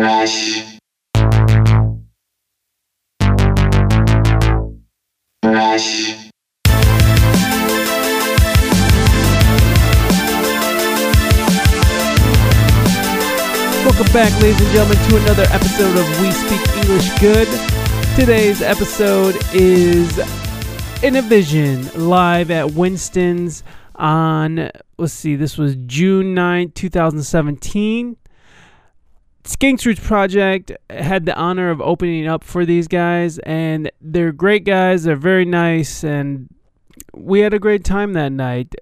Welcome back, ladies and gentlemen, to another episode of We Speak English Good. Today's episode is In a Vision, live at Winston's on, let's see, this was June 9, 2017. Skinks Roots Project had the honor of opening up for these guys, and they're great guys. They're very nice, and we had a great time that night.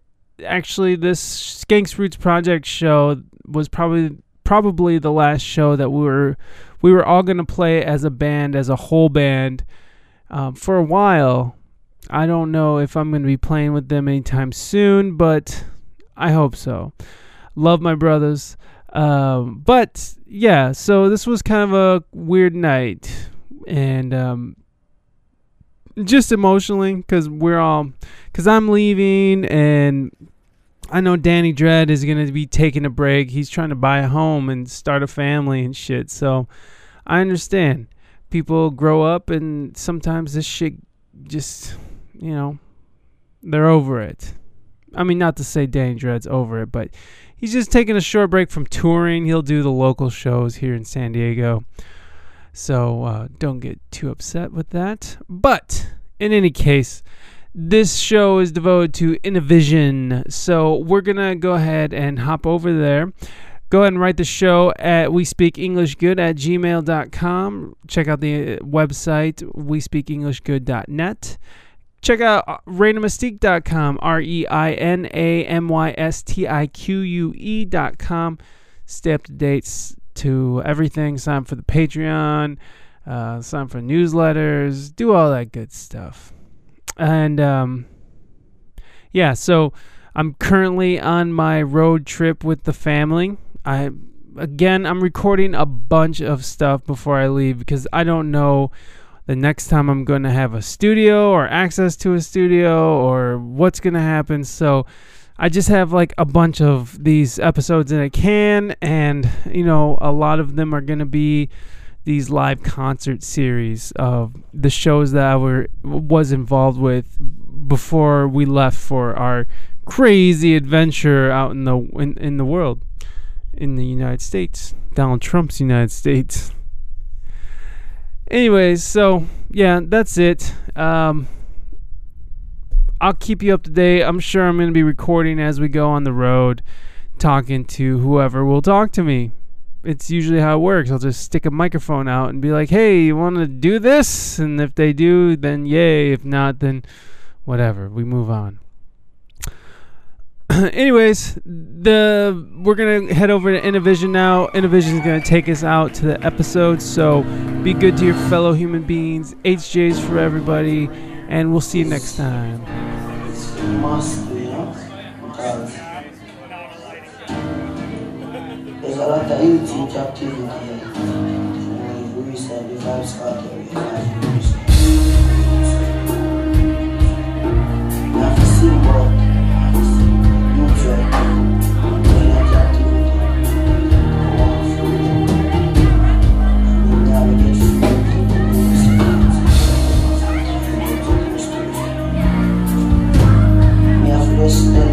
Actually, this Skinks Roots Project show was probably probably the last show that we were we were all gonna play as a band, as a whole band, um, for a while. I don't know if I'm gonna be playing with them anytime soon, but I hope so. Love my brothers. Um, but yeah, so this was kind of a weird night, and um, just emotionally because we're all because I'm leaving, and I know Danny Dread is gonna be taking a break. He's trying to buy a home and start a family and shit. So I understand. People grow up, and sometimes this shit just, you know, they're over it. I mean, not to say Danny Dread's over it, but he's just taking a short break from touring. He'll do the local shows here in San Diego. So uh, don't get too upset with that. But in any case, this show is devoted to Innovision. So we're going to go ahead and hop over there. Go ahead and write the show at we speak english good at gmail.com. Check out the uh, website we speak english good.net. Check out uh, reinamystique.com, R E I N A M Y S T I Q U E.com. Stay up to date to everything. Sign up for the Patreon, uh, sign up for newsletters, do all that good stuff. And um, yeah, so I'm currently on my road trip with the family. I again, I'm recording a bunch of stuff before I leave because I don't know the next time I'm going to have a studio or access to a studio or what's going to happen. So I just have like a bunch of these episodes in a can, and you know, a lot of them are going to be these live concert series of the shows that I were was involved with before we left for our crazy adventure out in the in, in the world in the United States, Donald Trump's United States. Anyways, so yeah, that's it. Um, I'll keep you up to date. I'm sure I'm going to be recording as we go on the road, talking to whoever will talk to me. It's usually how it works. I'll just stick a microphone out and be like, hey, you want to do this? And if they do, then yay. If not, then whatever. We move on. Anyways, the we're gonna head over to Innovision now. Innovision is gonna take us out to the episode, so be good to your fellow human beings. HJs for everybody, and we'll see you next time. Me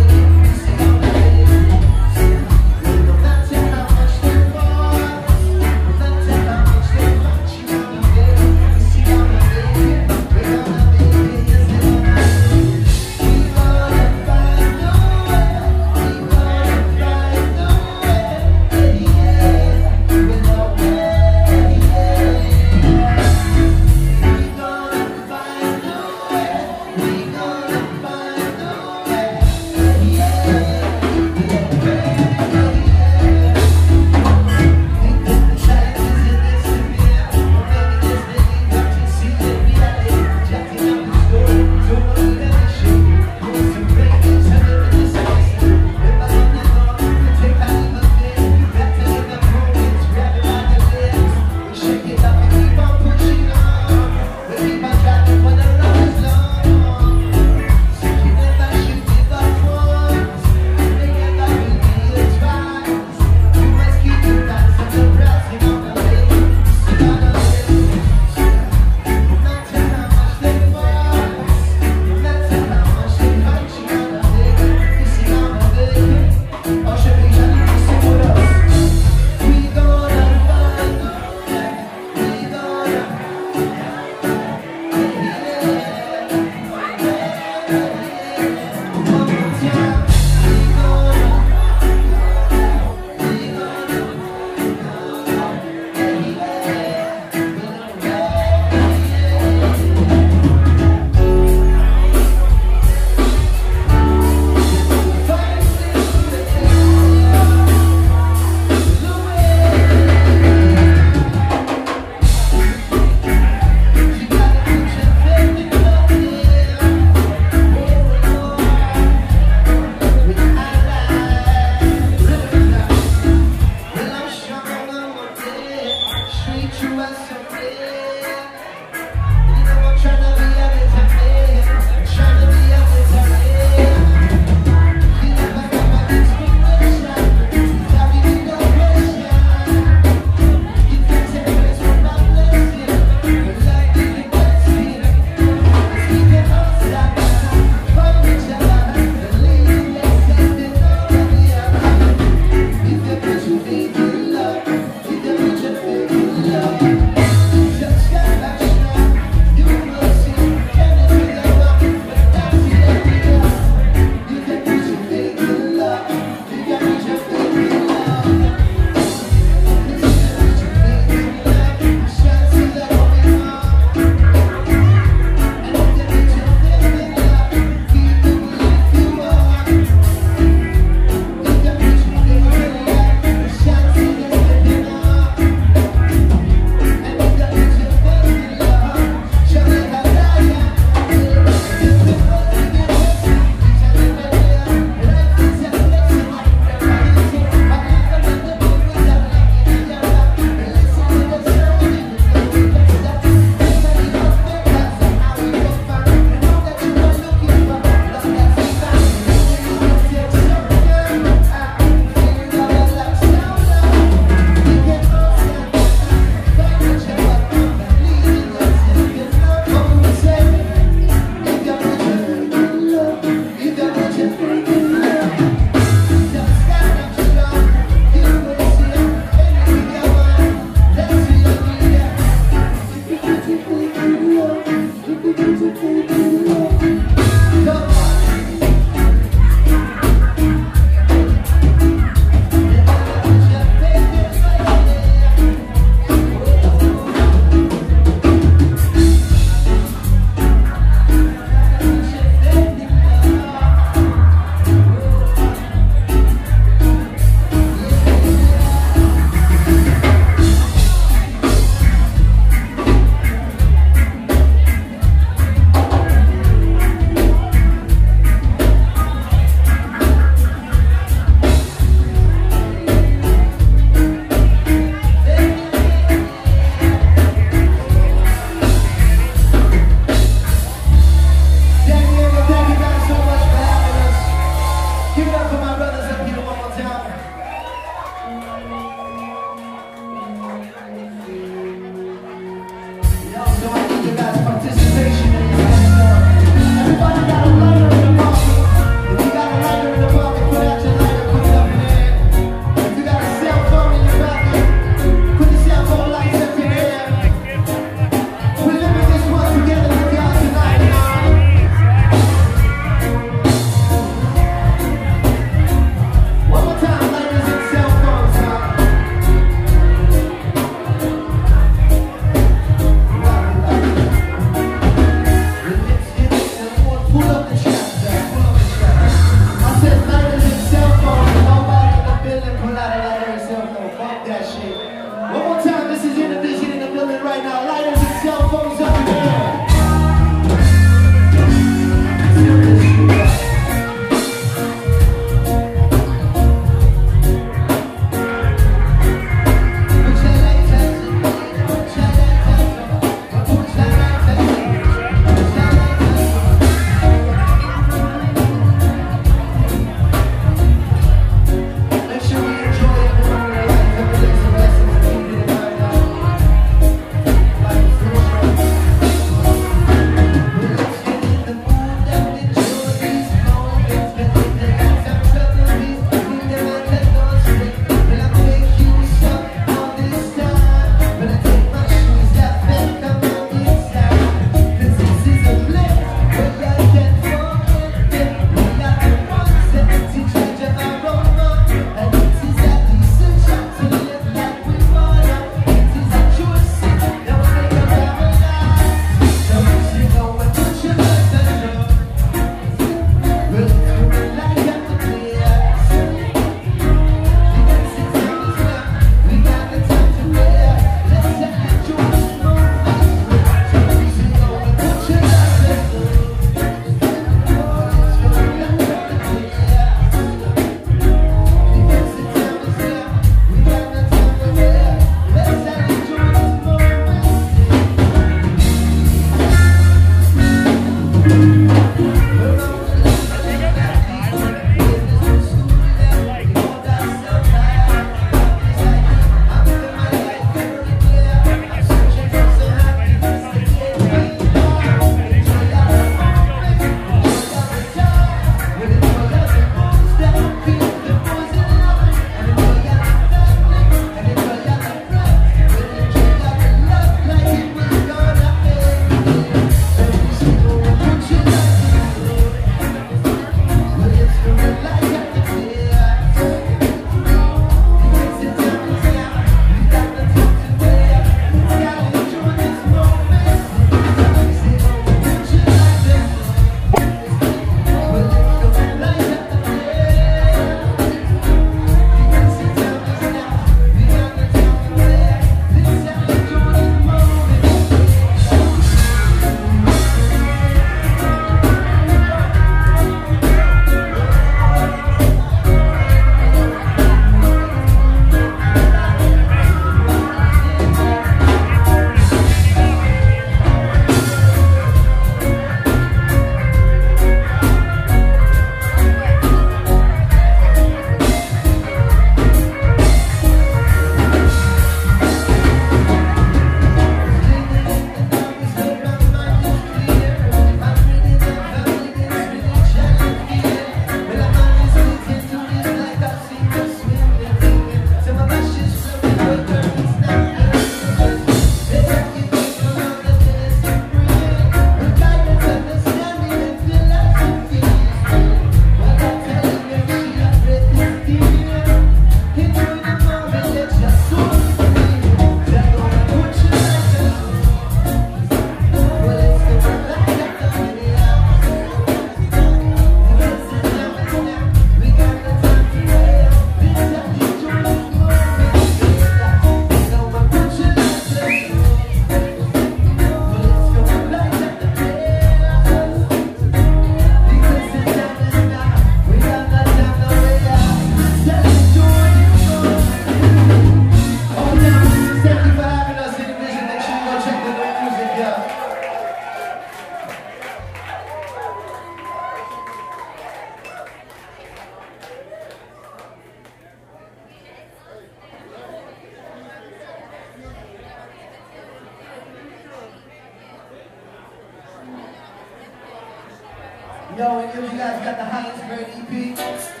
You guys got the highest grade EP.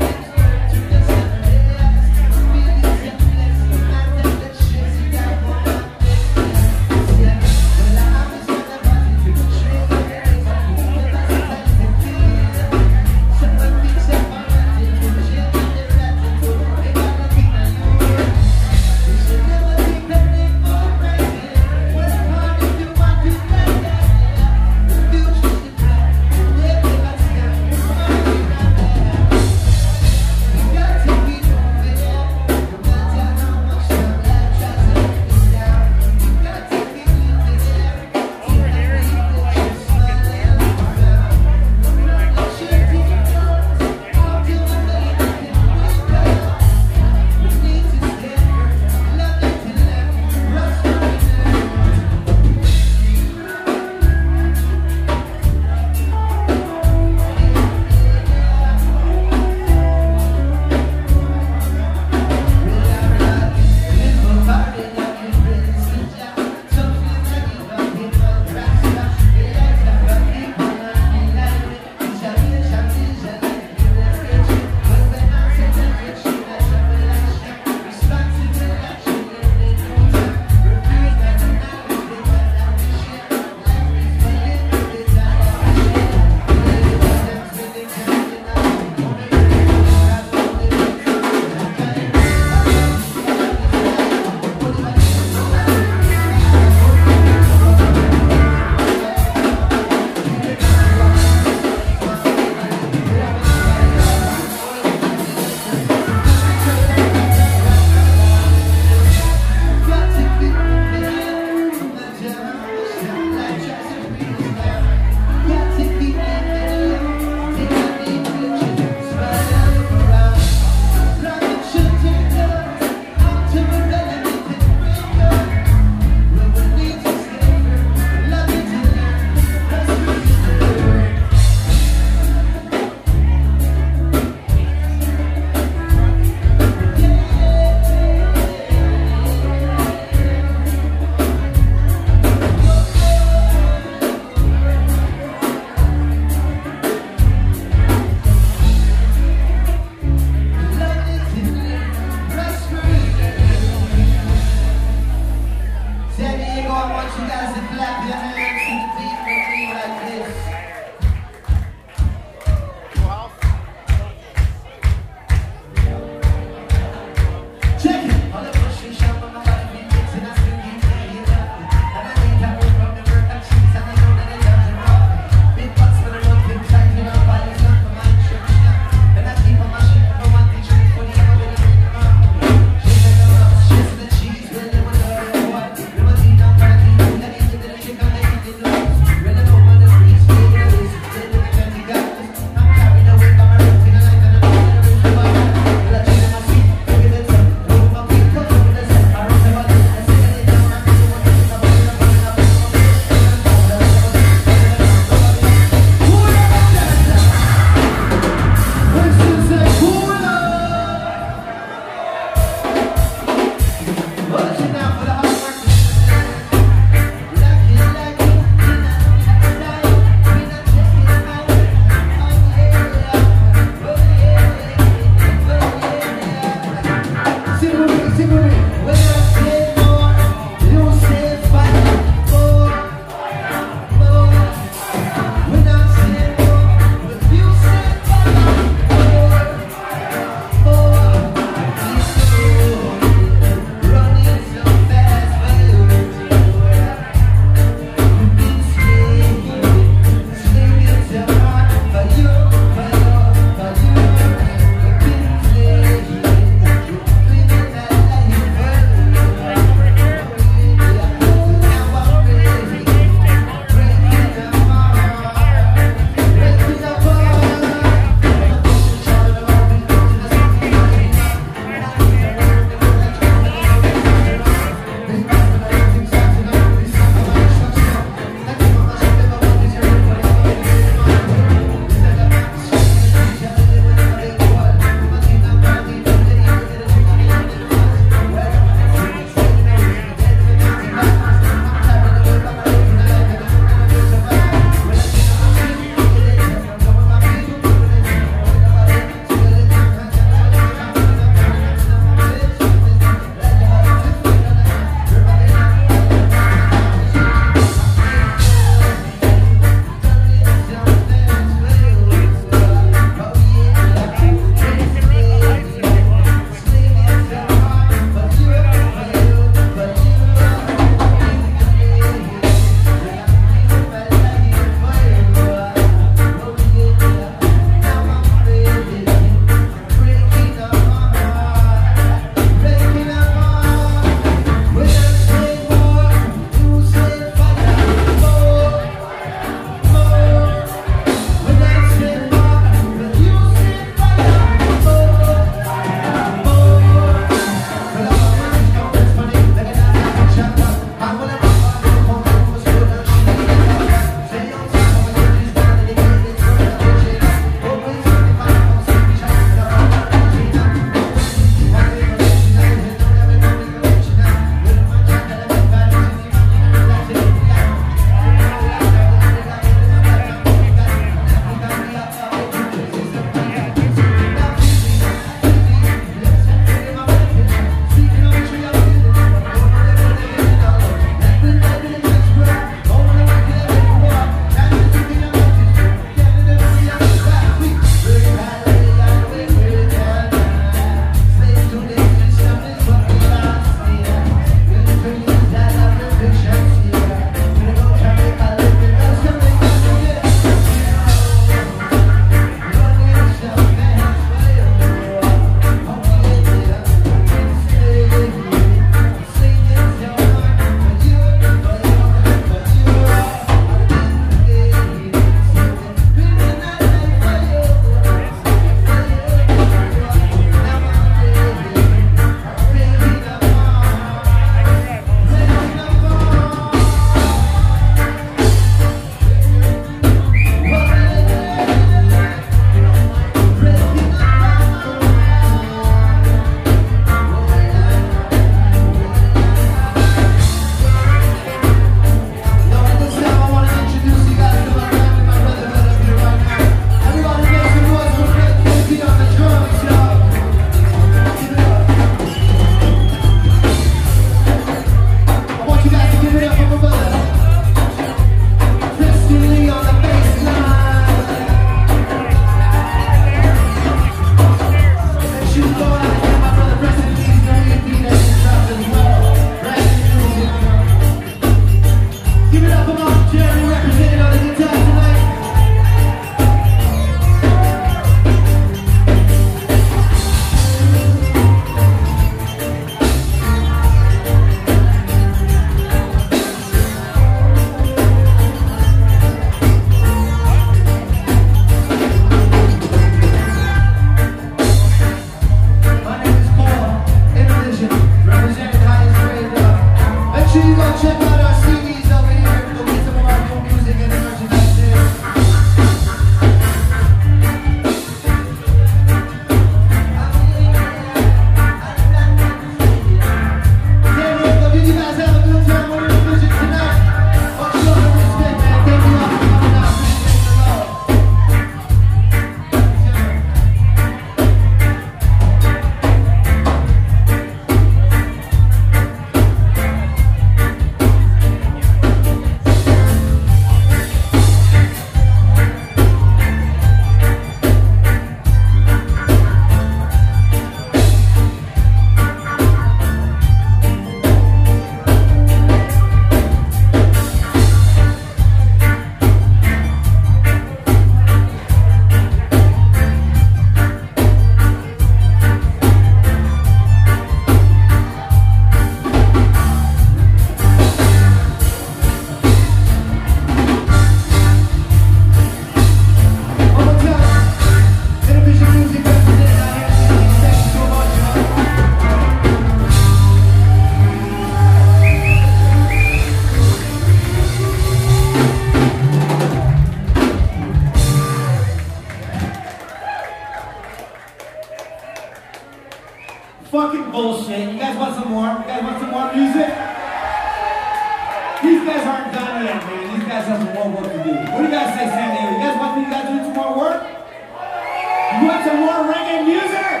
Guys have more work to do. What do you guys say, San Diego? You guys want these guys to do some more work? You want some more reggae music?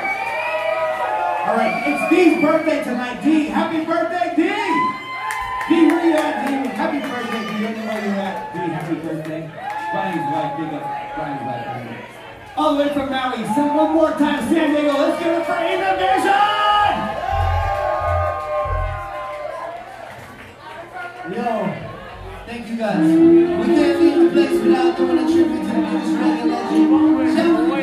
All right, it's D's birthday tonight. D, happy birthday, D! D, where you at, D? Happy birthday, D. Don't know where you at. D, happy birthday. Brian's wife, big up. Brian's wife. All the way from Maui. Sing one more time, San Diego. Let's give it for Innovation! Yo, you guys. We can't leave the place without doing a tribute to the biggest reggae legend.